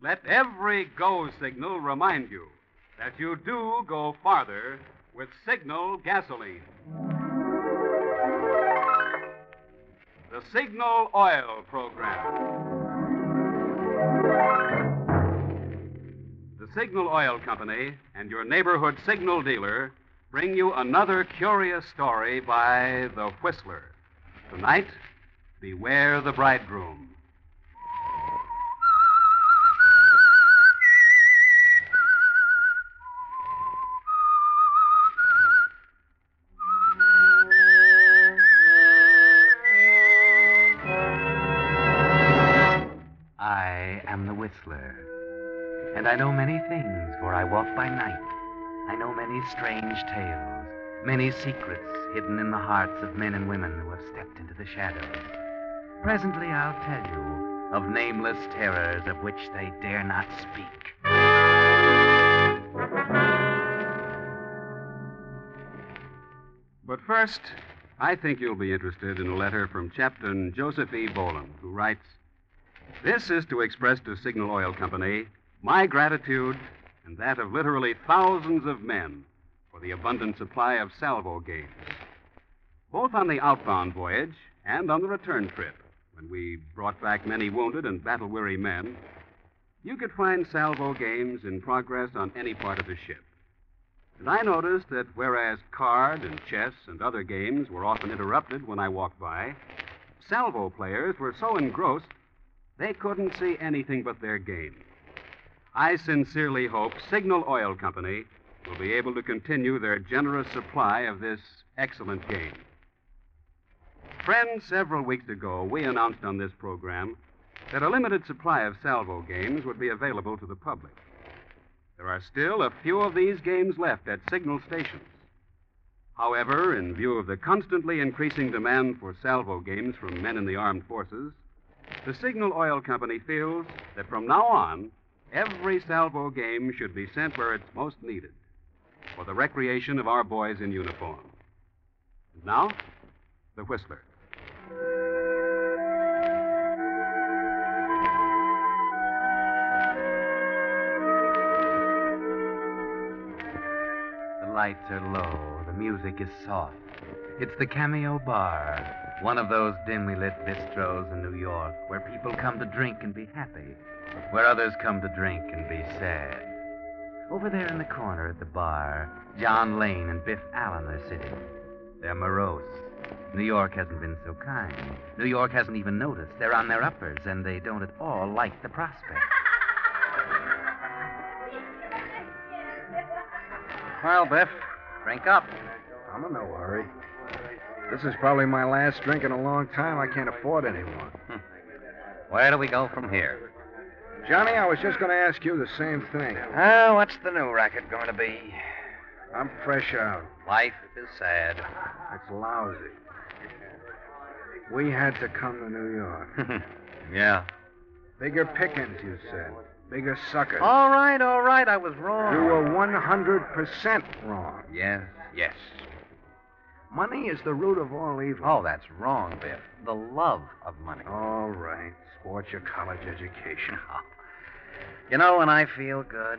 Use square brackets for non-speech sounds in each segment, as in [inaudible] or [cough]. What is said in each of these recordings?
Let every go signal remind you that you do go farther with Signal gasoline. The Signal Oil Program. The Signal Oil Company and your neighborhood signal dealer bring you another curious story by The Whistler. Tonight, Beware the Bridegroom. By night. I know many strange tales, many secrets hidden in the hearts of men and women who have stepped into the shadows. Presently, I'll tell you of nameless terrors of which they dare not speak. But first, I think you'll be interested in a letter from Captain Joseph E. Boland, who writes This is to express to Signal Oil Company my gratitude and that of literally thousands of men for the abundant supply of salvo games. Both on the outbound voyage and on the return trip, when we brought back many wounded and battle weary men, you could find salvo games in progress on any part of the ship. And I noticed that whereas card and chess and other games were often interrupted when I walked by, salvo players were so engrossed they couldn't see anything but their game. I sincerely hope Signal Oil Company will be able to continue their generous supply of this excellent game. Friends, several weeks ago, we announced on this program that a limited supply of salvo games would be available to the public. There are still a few of these games left at signal stations. However, in view of the constantly increasing demand for salvo games from men in the armed forces, the Signal Oil Company feels that from now on, every salvo game should be sent where it's most needed for the recreation of our boys in uniform. And now, the Whistler. The lights are low, the music is soft. It's the Cameo Bar, one of those dimly lit bistros in New York where people come to drink and be happy, where others come to drink and be sad. Over there in the corner at the bar, John Lane and Biff Allen are sitting. They're morose. New York hasn't been so kind. New York hasn't even noticed. They're on their uppers, and they don't at all like the prospect. Well, Biff, drink up. I'm in no hurry. This is probably my last drink in a long time. I can't afford any more. Hmm. Where do we go from here? Johnny, I was just going to ask you the same thing. Oh, what's the new racket going to be? I'm fresh out. Life is sad. It's lousy. We had to come to New York. [laughs] yeah. Bigger pickings, you said. Bigger suckers. All right, all right. I was wrong. You were 100% wrong. Yes, yes. Money is the root of all evil. Oh, that's wrong, Biff. The love of money. All right. Sport your college education. [laughs] You know when I feel good?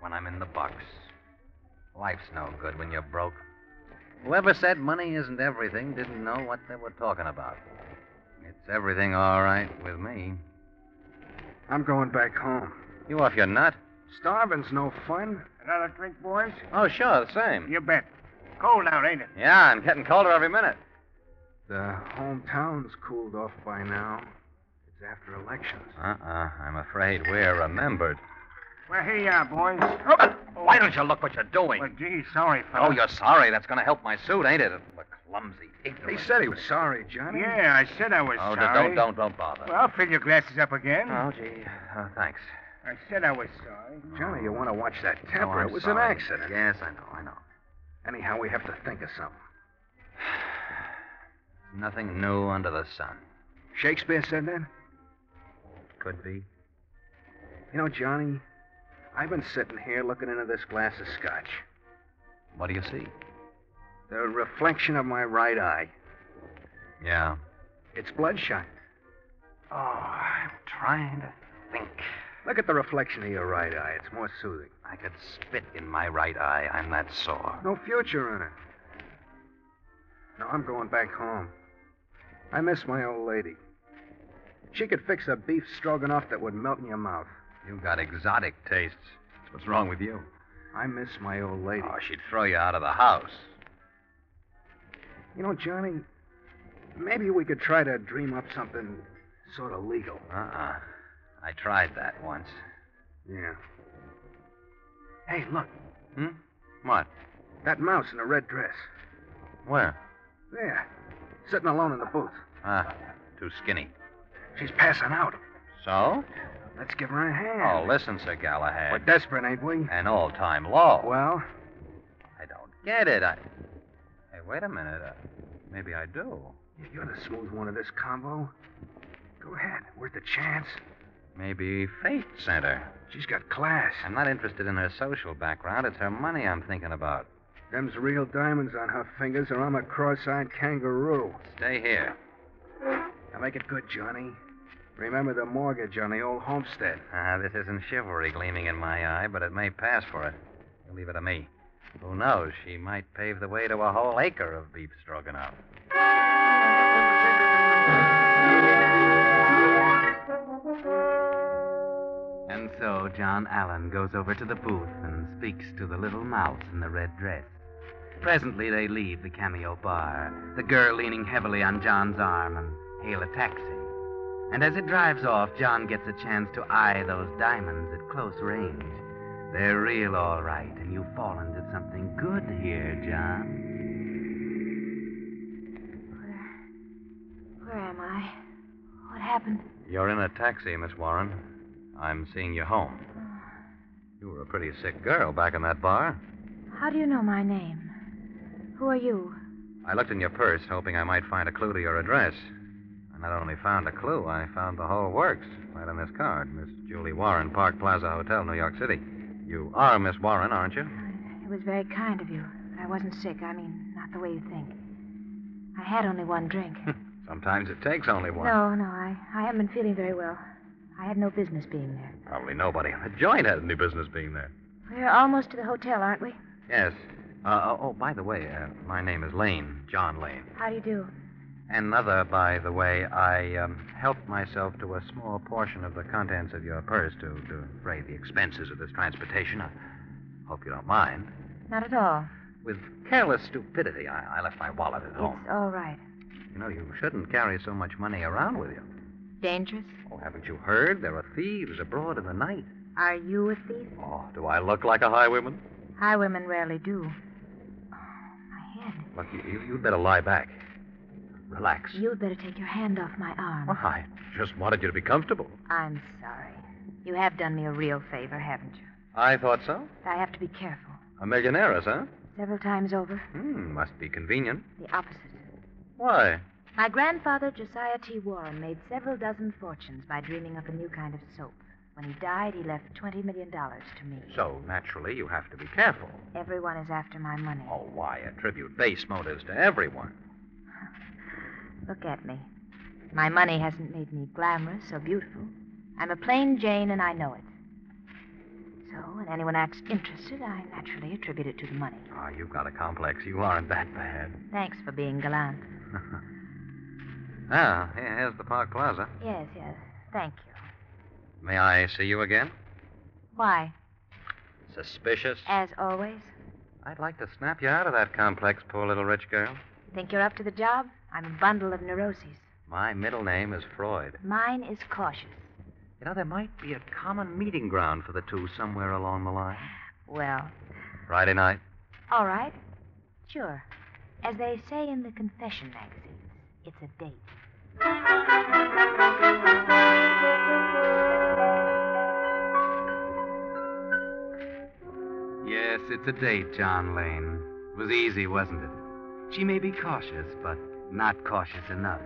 When I'm in the box. Life's no good when you're broke. Whoever said money isn't everything didn't know what they were talking about. It's everything all right with me. I'm going back home. You off your nut? Starving's no fun. Another drink, boys? Oh, sure, the same. You bet. Cold out, ain't it? Yeah, and getting colder every minute. The hometown's cooled off by now. It's after elections. Uh-uh. I'm afraid we're remembered. Well, here you are, boys. Oh, Why don't you look what you're doing? well, gee, sorry, fella. Oh, you're sorry. That's going to help my suit, ain't it? The clumsy, He said he was sorry, Johnny. Yeah, I said I was Oh, d- sorry. don't, don't, don't bother. Well, I'll fill your glasses up again. Oh, gee. Uh, thanks. I said I was sorry. Johnny, you want to watch that temper? Oh, it was sorry. an accident. Yes, I know, I know. Anyhow, we have to think of something. [sighs] Nothing new under the sun. Shakespeare said that? Could be. You know, Johnny, I've been sitting here looking into this glass of scotch. What do you see? The reflection of my right eye. Yeah. It's bloodshot. Oh, I'm trying to think. Look at the reflection of your right eye. It's more soothing. I could spit in my right eye. I'm that sore. No future in it. No, I'm going back home. I miss my old lady. She could fix a beef stroganoff that would melt in your mouth. You've got exotic tastes. What's wrong with you? I miss my old lady. Oh, she'd throw you out of the house. You know, Johnny, maybe we could try to dream up something sort of legal. Uh-uh. I tried that once. Yeah. Hey, look. Hmm? What? That mouse in a red dress. Where? There. Sitting alone in the booth. Ah, too skinny. She's passing out. So? Let's give her a hand. Oh, listen, Sir Galahad. We're desperate, ain't we? An all-time law. Well, I don't get it. I. Hey, wait a minute. Uh, maybe I do. you're the smooth one of this combo. Go ahead. Worth a chance. Maybe fate sent her. She's got class. I'm not interested in her social background. It's her money I'm thinking about. Them's real diamonds on her fingers, or I'm a cross-eyed kangaroo. Stay here. Now make it good, Johnny. Remember the mortgage on the old homestead. Ah, this isn't chivalry gleaming in my eye, but it may pass for it. You leave it to me. Who knows? She might pave the way to a whole acre of beef stroganoff. And so John Allen goes over to the booth and speaks to the little mouse in the red dress. Presently, they leave the cameo bar, the girl leaning heavily on John's arm, and hail a taxi. And as it drives off, John gets a chance to eye those diamonds at close range. They're real, all right, and you've fallen to something good here, John. Where am I? What happened? You're in a taxi, Miss Warren. I'm seeing you home. You were a pretty sick girl back in that bar. How do you know my name? Who are you? I looked in your purse, hoping I might find a clue to your address. I not only found a clue, I found the whole works right on this card. Miss Julie Warren, Park Plaza Hotel, New York City. You are Miss Warren, aren't you? It was very kind of you. I wasn't sick. I mean, not the way you think. I had only one drink. [laughs] Sometimes it takes only one. No, no, I, I haven't been feeling very well. I had no business being there. Probably nobody on the joint has any business being there. We're almost to the hotel, aren't we? Yes. Uh, oh, by the way, uh, my name is Lane, John Lane. How do you do? Another, by the way, I um, helped myself to a small portion of the contents of your purse to defray the expenses of this transportation. I hope you don't mind. Not at all. With careless stupidity, I, I left my wallet at home. It's all right. You know, you shouldn't carry so much money around with you. Dangerous? Oh, haven't you heard? There are thieves abroad in the night. Are you a thief? Oh, do I look like a highwayman? Highwaymen rarely do. Oh, my head. Look, you, you, you'd better lie back. Relax. You'd better take your hand off my arm. Well, I just wanted you to be comfortable. I'm sorry. You have done me a real favor, haven't you? I thought so. I have to be careful. A millionaire, huh? Several times over, Hmm, must be convenient. the opposite. Why? My grandfather, Josiah T. Warren, made several dozen fortunes by dreaming up a new kind of soap. When he died, he left $20 million to me. So, naturally, you have to be careful. Everyone is after my money. Oh, why attribute base motives to everyone? Look at me. My money hasn't made me glamorous or beautiful. I'm a plain Jane, and I know it. So, when anyone acts interested, I naturally attribute it to the money. Oh, you've got a complex. You aren't that bad. Thanks for being gallant. [laughs] ah, here's the Park Plaza. Yes, yes. Thank you. May I see you again? Why? Suspicious? As always. I'd like to snap you out of that complex, poor little rich girl. Think you're up to the job? I'm a bundle of neuroses. My middle name is Freud. Mine is cautious. You know, there might be a common meeting ground for the two somewhere along the line. Well, Friday night. all right. Sure. As they say in the confession magazines, it's a date. Yes, it's a date, John Lane. It was easy, wasn't it? She may be cautious, but not cautious enough.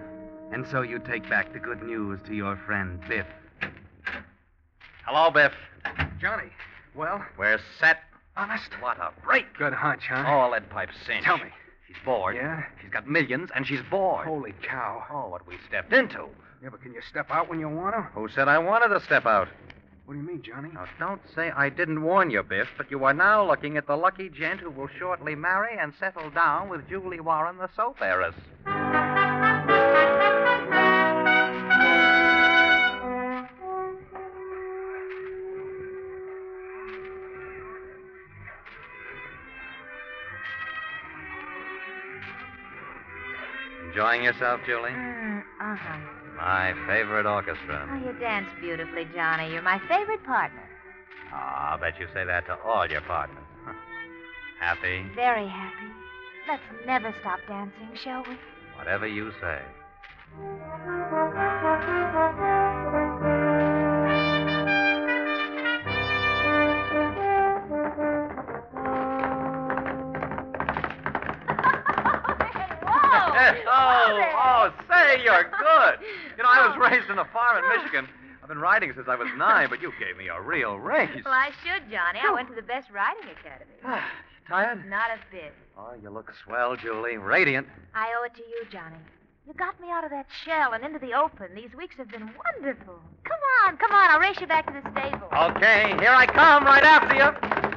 And so you take back the good news to your friend Biff. Hello, Biff. Johnny, well, We're set. honest? What a break. Good hunch, huh? All lead pipe cinch. Tell me. She's bored. Yeah? She's got millions, and she's bored. Holy cow. Oh, what we stepped into. Yeah, but can you step out when you want to? Who said I wanted to step out? What do you mean, Johnny? Now, don't say I didn't warn you, Biff, but you are now looking at the lucky gent who will shortly marry and settle down with Julie Warren, the soap heiress. Enjoying yourself, Julie? Mm, uh-huh. My favorite orchestra. Oh, you dance beautifully, Johnny. You're my favorite partner. Ah, I'll bet you say that to all your partners. [laughs] Happy? Very happy. Let's never stop dancing, shall we? Whatever you say. [laughs] [laughs] oh, oh, say, you're good. Know, I was oh. raised in a farm in Michigan. I've been riding since I was [laughs] nine, but you gave me a real race. Well, I should, Johnny. I went to the best riding academy. [sighs] Tired? Not a bit. Oh, you look swell, Julie. Radiant. I owe it to you, Johnny. You got me out of that shell and into the open. These weeks have been wonderful. Come on, come on. I'll race you back to the stable. Okay, here I come, right after you.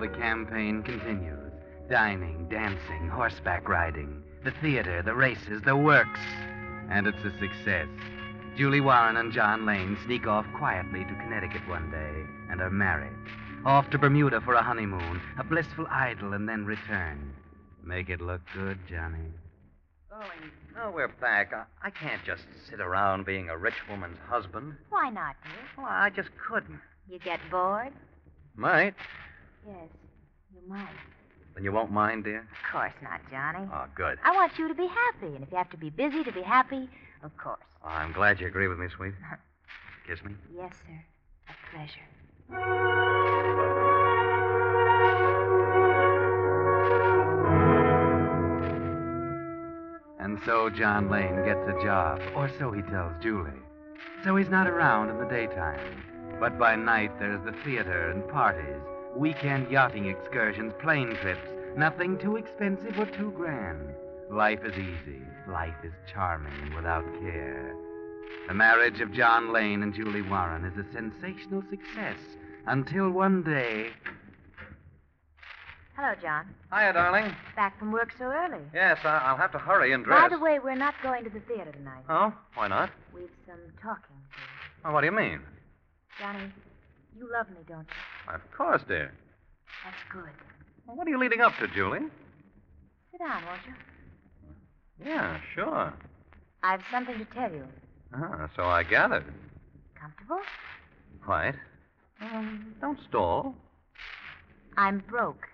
The campaign continues dining, dancing, horseback riding, the theater, the races, the works. And it's a success. Julie Warren and John Lane sneak off quietly to Connecticut one day and are married. Off to Bermuda for a honeymoon, a blissful idyll, and then return. Make it look good, Johnny. Darling, now oh, we're back. I, I can't just sit around being a rich woman's husband. Why not, dear? Well, I just couldn't. You get bored? Might. Yes, you might. Then you won't mind, dear? Of course not, Johnny. Oh, good. I want you to be happy, and if you have to be busy to be happy, of course. Ah, I'm glad you agree with me, sweet. [laughs] Kiss me. Yes, sir. A pleasure. And so John Lane gets a job, or so he tells Julie. So he's not around in the daytime. But by night, there's the theater and parties, weekend yachting excursions, plane trips. Nothing too expensive or too grand. Life is easy. Life is charming and without care. The marriage of John Lane and Julie Warren is a sensational success until one day. Hello, John. Hiya, darling. Back from work so early. Yes, I, I'll have to hurry and dress. By the way, we're not going to the theater tonight. Oh, why not? We've some talking to do. Oh, what do you mean? Johnny, you love me, don't you? Of course, dear. That's good. Well, what are you leading up to, Julie? Sit down, won't you? Yeah, sure. I've something to tell you. Ah, so I gathered. Comfortable? Quite. Um, don't stall. I'm broke.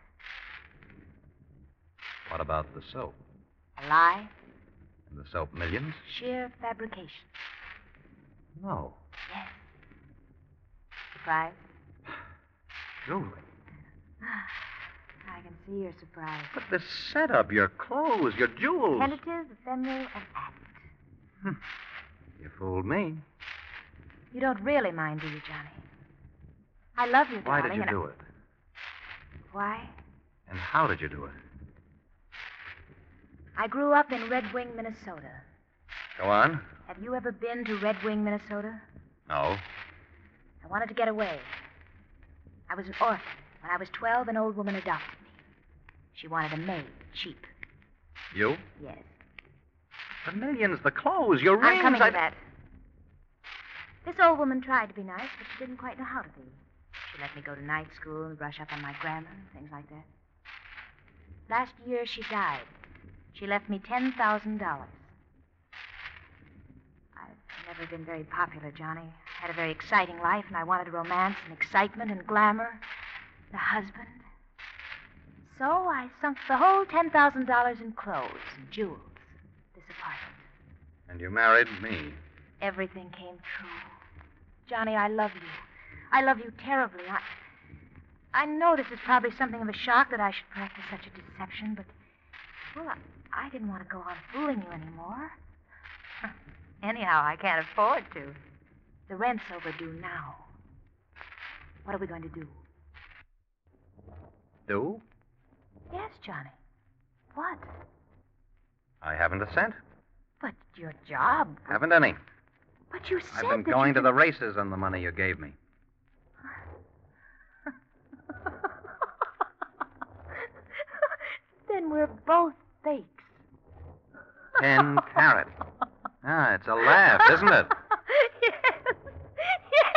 What about the soap? A lie? And the soap millions? Sheer fabrication. No. Yes. Surprise? Julie. [sighs] I can see you're surprised. But the setup, your clothes, your jewels. Tentative, ephemeral, and adult. Hmm. You fooled me. You don't really mind, do you, Johnny? I love you, Why darling. did you do it? Why? And how did you do it? I grew up in Red Wing, Minnesota. Go on. Have you ever been to Red Wing, Minnesota? No. I wanted to get away. I was an orphan. When I was 12, an old woman adopted me. She wanted a maid, cheap. You? Yes. The millions, the clothes, your rings. I'm coming I... to that. This old woman tried to be nice, but she didn't quite know how to be. She let me go to night school and brush up on my grammar and things like that. Last year, she died. She left me $10,000. I've never been very popular, Johnny. I had a very exciting life, and I wanted romance and excitement and glamour. The husband. So I sunk the whole $10,000 in clothes and jewels. This apartment. And you married me. Everything came true. Johnny, I love you. I love you terribly. I, I know this is probably something of a shock that I should practice such a deception, but, well, I, I didn't want to go on fooling you anymore. [laughs] Anyhow, I can't afford to. The rent's overdue now. What are we going to do? Do? Yes, Johnny. What? I haven't a cent. But your job. Haven't any. But you said I've been that going you to could- the races on the money you gave me. [laughs] then we're both fakes. Ten carat. Ah, it's a laugh, isn't it? [laughs] yes. Yes.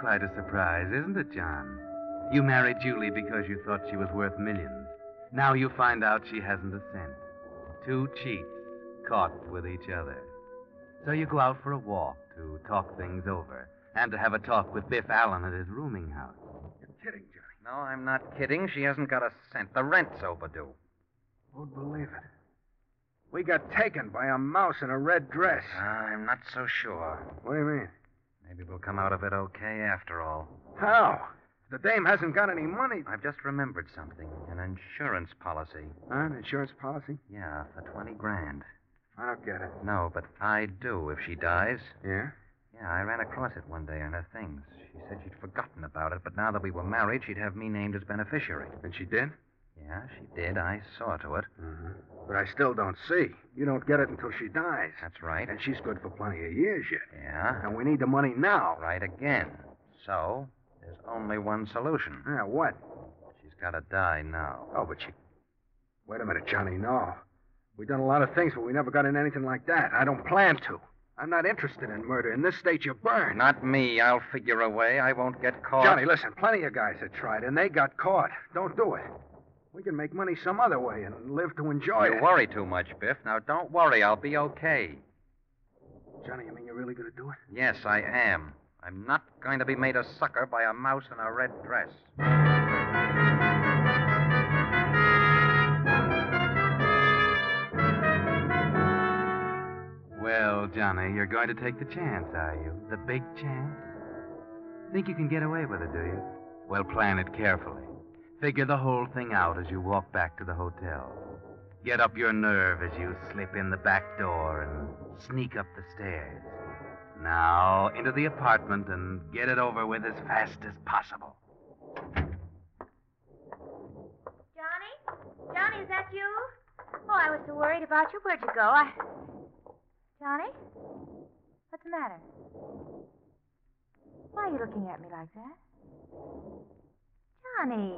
Quite a surprise, isn't it, John? You married Julie because you thought she was worth millions. Now you find out she hasn't a cent. Two cheats caught with each other. So you go out for a walk to talk things over and to have a talk with Biff Allen at his rooming house. You're kidding, Johnny. No, I'm not kidding. She hasn't got a cent. The rent's overdue. Won't believe it. We got taken by a mouse in a red dress. I'm not so sure. What do you mean? Maybe we'll come out of it okay after all. How? The dame hasn't got any money. I've just remembered something. An insurance policy. An insurance policy? Yeah, for 20 grand. I don't get it. No, but I do if she dies. Yeah? Yeah, I ran across it one day on her things. She said she'd forgotten about it, but now that we were married, she'd have me named as beneficiary. And she did? Yeah, she did. I saw to it. Mm-hmm. But I still don't see. You don't get it until she dies. That's right. And she's good for plenty of years yet. Yeah, And we need the money now. right again. So, there's only one solution. Yeah, what? She's got to die now. Oh, but she. Wait a minute, Johnny. No. We've done a lot of things, but we never got in anything like that. I don't plan to. I'm not interested in murder. In this state, you burn. Not me. I'll figure a way. I won't get caught. Johnny, listen. Plenty of guys have tried, and they got caught. Don't do it. We can make money some other way and live to enjoy You it. You worry too much, Biff. Now, don't worry. I'll be okay. Johnny, you mean you're really going to do it? Yes, I am. I'm not going to be made a sucker by a mouse in a red dress. Well, Johnny, you're going to take the chance, are you? The big chance? Think you can get away with it, do you? Well, plan it carefully. Figure the whole thing out as you walk back to the hotel. Get up your nerve as you slip in the back door and sneak up the stairs. Now, into the apartment and get it over with as fast as possible. Johnny? Johnny, is that you? Oh, I was so worried about you. Where'd you go? I. Johnny? What's the matter? Why are you looking at me like that? Johnny,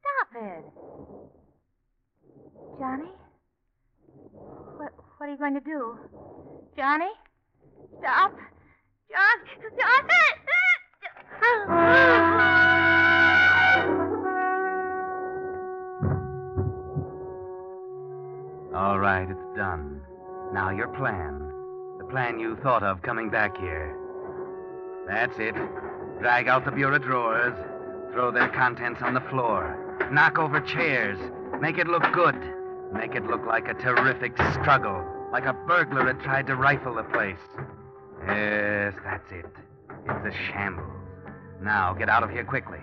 stop it. Johnny? What, what are you going to do? Johnny? Stop. John, stop All right, it's done. Now your plan. The plan you thought of coming back here. That's it. Drag out the bureau drawers, throw their contents on the floor, knock over chairs, make it look good, make it look like a terrific struggle, like a burglar had tried to rifle the place. Yes, that's it. It's a shambles. Now get out of here quickly.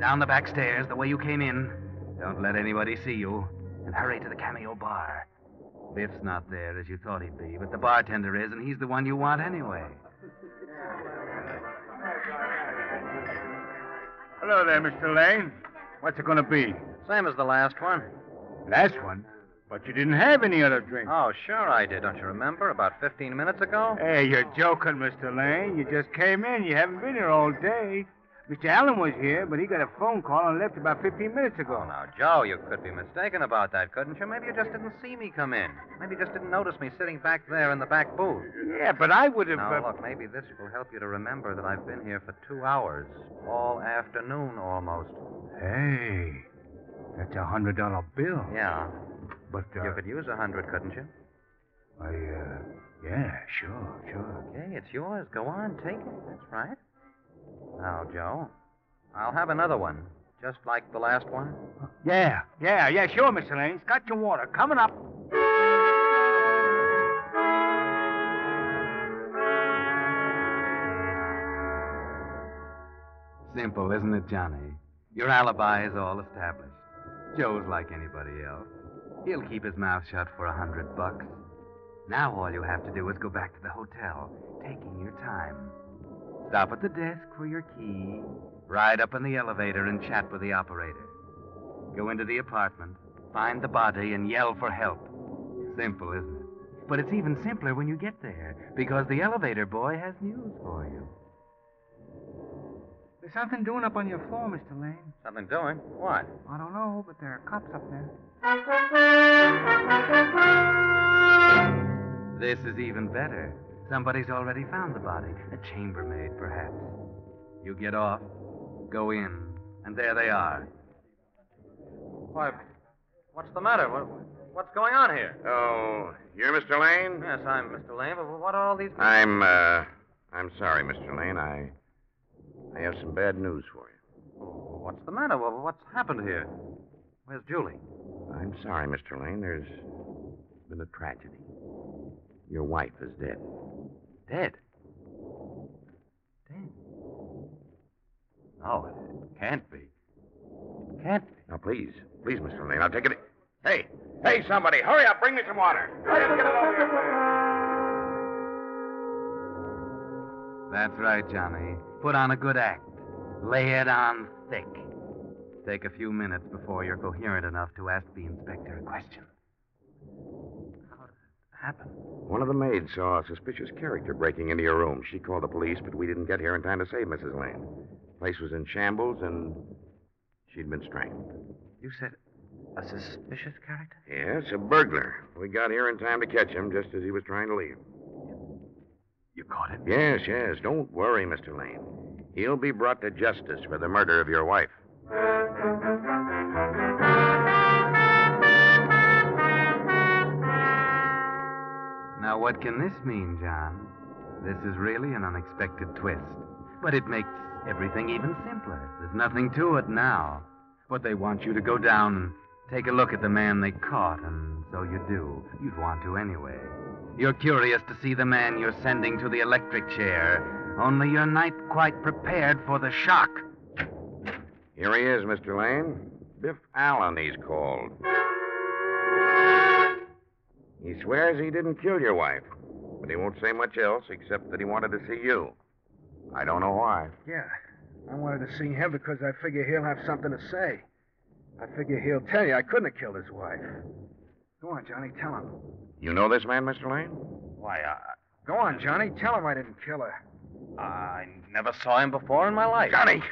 Down the back stairs, the way you came in. Don't let anybody see you. And hurry to the Cameo Bar. Biff's not there as you thought he'd be, but the bartender is, and he's the one you want anyway. [laughs] Hello there, Mr. Lane. What's it going to be? Same as the last one. Last one? But you didn't have any other drink. Oh, sure I did. Don't you remember? About 15 minutes ago? Hey, you're joking, Mr. Lane. You just came in. You haven't been here all day. Mr. Allen was here, but he got a phone call and left about 15 minutes ago. Oh, now, Joe, you could be mistaken about that, couldn't you? Maybe you just didn't see me come in. Maybe you just didn't notice me sitting back there in the back booth. Yeah, but I would have. Now, uh, look, maybe this will help you to remember that I've been here for two hours. All afternoon, almost. Hey, that's a hundred dollar bill. Yeah. But uh, You could use a hundred, couldn't you? I, uh, yeah, sure, sure. Okay, it's yours. Go on, take it. That's right. Now, Joe, I'll have another one, just like the last one. Yeah, yeah, yeah, sure, Mr. Lane. Got your water coming up. Simple, isn't it, Johnny? Your alibi is all established. Joe's like anybody else. He'll keep his mouth shut for a hundred bucks. Now all you have to do is go back to the hotel, taking your time. Stop at the desk for your key, ride up in the elevator and chat with the operator. Go into the apartment, find the body, and yell for help. Simple, isn't it? But it's even simpler when you get there, because the elevator boy has news for you. There's something doing up on your floor, Mr. Lane. Something doing? What? I don't know, but there are cops up there. This is even better. Somebody's already found the body. A chambermaid, perhaps. You get off, go in, and there they are. Why, what's the matter? What, what's going on here? Oh, you're Mr. Lane? Yes, I'm Mr. Lane, but what are all these... I'm, uh, I'm sorry, Mr. Lane. I, I have some bad news for you. Oh, What's the matter? Well, What's happened here? Where's Julie? I'm sorry, Mr. Lane. There's been a tragedy. Your wife is dead. Dead. Dead? No, it can't be. It can't be. Now, please, please, Mr. Lane, I'll take it. Hey, hey, somebody, hurry up, bring me some water. Hurry up, get it over here. That's right, Johnny. Put on a good act. Lay it on thick. Take a few minutes before you're coherent enough to ask the inspector a question. How did it happen? One of the maids saw a suspicious character breaking into your room. She called the police, but we didn't get here in time to save Mrs. Lane. The place was in shambles, and she'd been strangled. You said a suspicious character? Yes, a burglar. We got here in time to catch him just as he was trying to leave. You caught him? Yes, yes. Don't worry, Mr. Lane. He'll be brought to justice for the murder of your wife. What can this mean, John? This is really an unexpected twist. But it makes everything even simpler. There's nothing to it now. But they want you to go down and take a look at the man they caught, and so you do. You'd want to anyway. You're curious to see the man you're sending to the electric chair, only you're not quite prepared for the shock. Here he is, Mr. Lane. Biff Allen, he's called. He swears he didn't kill your wife, but he won't say much else except that he wanted to see you. I don't know why. Yeah. I wanted to see him because I figure he'll have something to say. I figure he'll tell you I couldn't have killed his wife. Go on, Johnny, tell him. You know this man, Mr. Lane? Why, I, Go on, Johnny, tell him I didn't kill her. I never saw him before in my life. Johnny!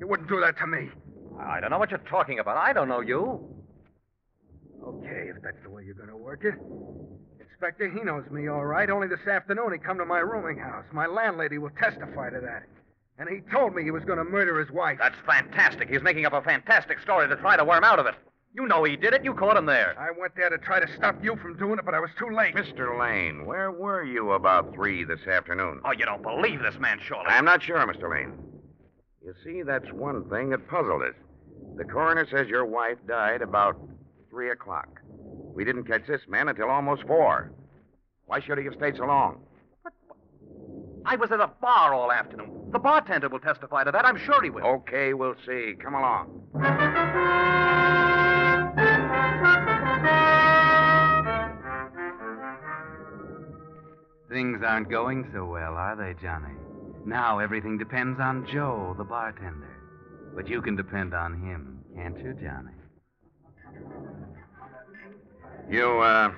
You wouldn't do that to me. I don't know what you're talking about. I don't know you. Okay, if that's the way you're going to work it. Inspector, he knows me all right. Only this afternoon he come to my rooming house. My landlady will testify to that. And he told me he was going to murder his wife. That's fantastic. He's making up a fantastic story to try to worm out of it. You know he did it. You caught him there. I went there to try to stop you from doing it, but I was too late. Mr. Lane, where were you about three this afternoon? Oh, you don't believe this man, surely. I'm not sure, Mr. Lane. You see, that's one thing that puzzled us. The coroner says your wife died about three o'clock. We didn't catch this man until almost four. Why should he have stayed so long? But, I was at a bar all afternoon. The bartender will testify to that. I'm sure he will. Okay, we'll see. Come along. Things aren't going so well, are they, Johnny? Now everything depends on Joe, the bartender. But you can depend on him, can't you, Johnny? You, uh,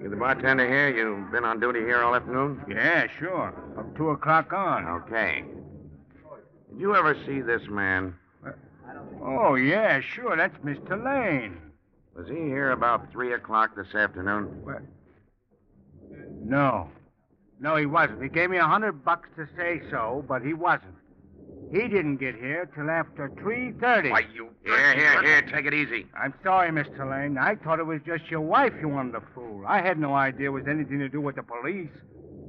you the bartender here? You've been on duty here all afternoon? Yeah, sure. From 2 o'clock on. Okay. Did you ever see this man? Oh, yeah, sure. That's Mr. Lane. Was he here about three o'clock this afternoon? No. No, he wasn't. He gave me a hundred bucks to say so, but he wasn't. He didn't get here till after 3.30. Why, you... Here, here, here. Take it easy. I'm sorry, Mr. Lane. I thought it was just your wife you wanted to fool. I had no idea it was anything to do with the police.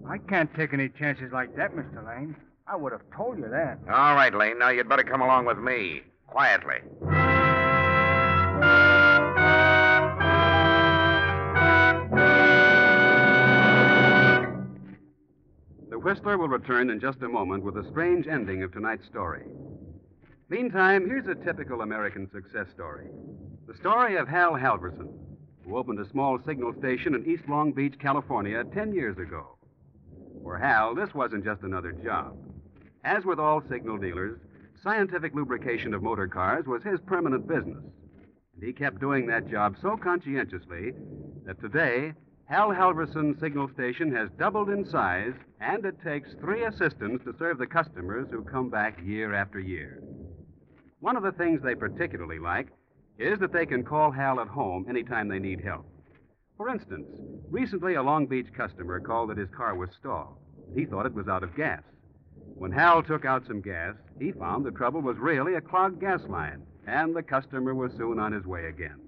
I can't take any chances like that, Mr. Lane. I would have told you that. All right, Lane. Now you'd better come along with me. Quietly. Whistler will return in just a moment with a strange ending of tonight's story. Meantime, here's a typical American success story the story of Hal Halverson, who opened a small signal station in East Long Beach, California, 10 years ago. For Hal, this wasn't just another job. As with all signal dealers, scientific lubrication of motor cars was his permanent business. And he kept doing that job so conscientiously that today, Hal Halverson Signal Station has doubled in size, and it takes three assistants to serve the customers who come back year after year. One of the things they particularly like is that they can call Hal at home anytime they need help. For instance, recently a Long Beach customer called that his car was stalled. He thought it was out of gas. When Hal took out some gas, he found the trouble was really a clogged gas line, and the customer was soon on his way again.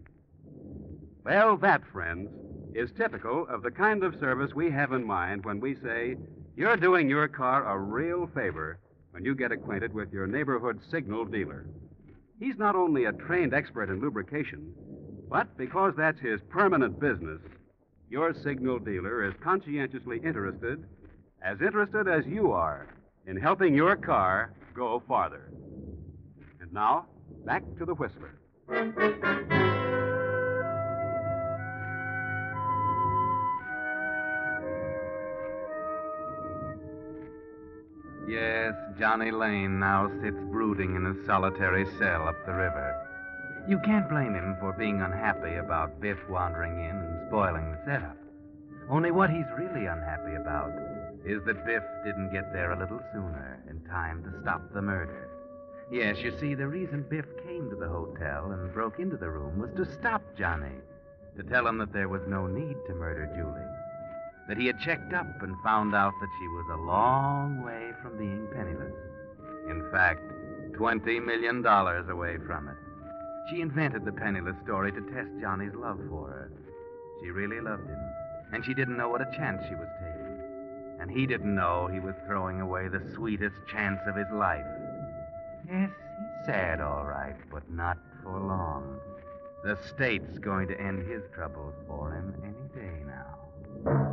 Well, that, friends, is typical of the kind of service we have in mind when we say you're doing your car a real favor when you get acquainted with your neighborhood signal dealer. He's not only a trained expert in lubrication, but because that's his permanent business, your signal dealer is conscientiously interested, as interested as you are, in helping your car go farther. And now, back to the Whistler. Yes, Johnny Lane now sits brooding in a solitary cell up the river. You can't blame him for being unhappy about Biff wandering in and spoiling the setup. Only what he's really unhappy about is that Biff didn't get there a little sooner in time to stop the murder. Yes, you see, the reason Biff came to the hotel and broke into the room was to stop Johnny, to tell him that there was no need to murder Julie that he had checked up and found out that she was a long way from being penniless. In fact, $20 million away from it. She invented the penniless story to test Johnny's love for her. She really loved him, and she didn't know what a chance she was taking. And he didn't know he was throwing away the sweetest chance of his life. Yes, he's sad, all right, but not for long. The state's going to end his troubles for him any day now.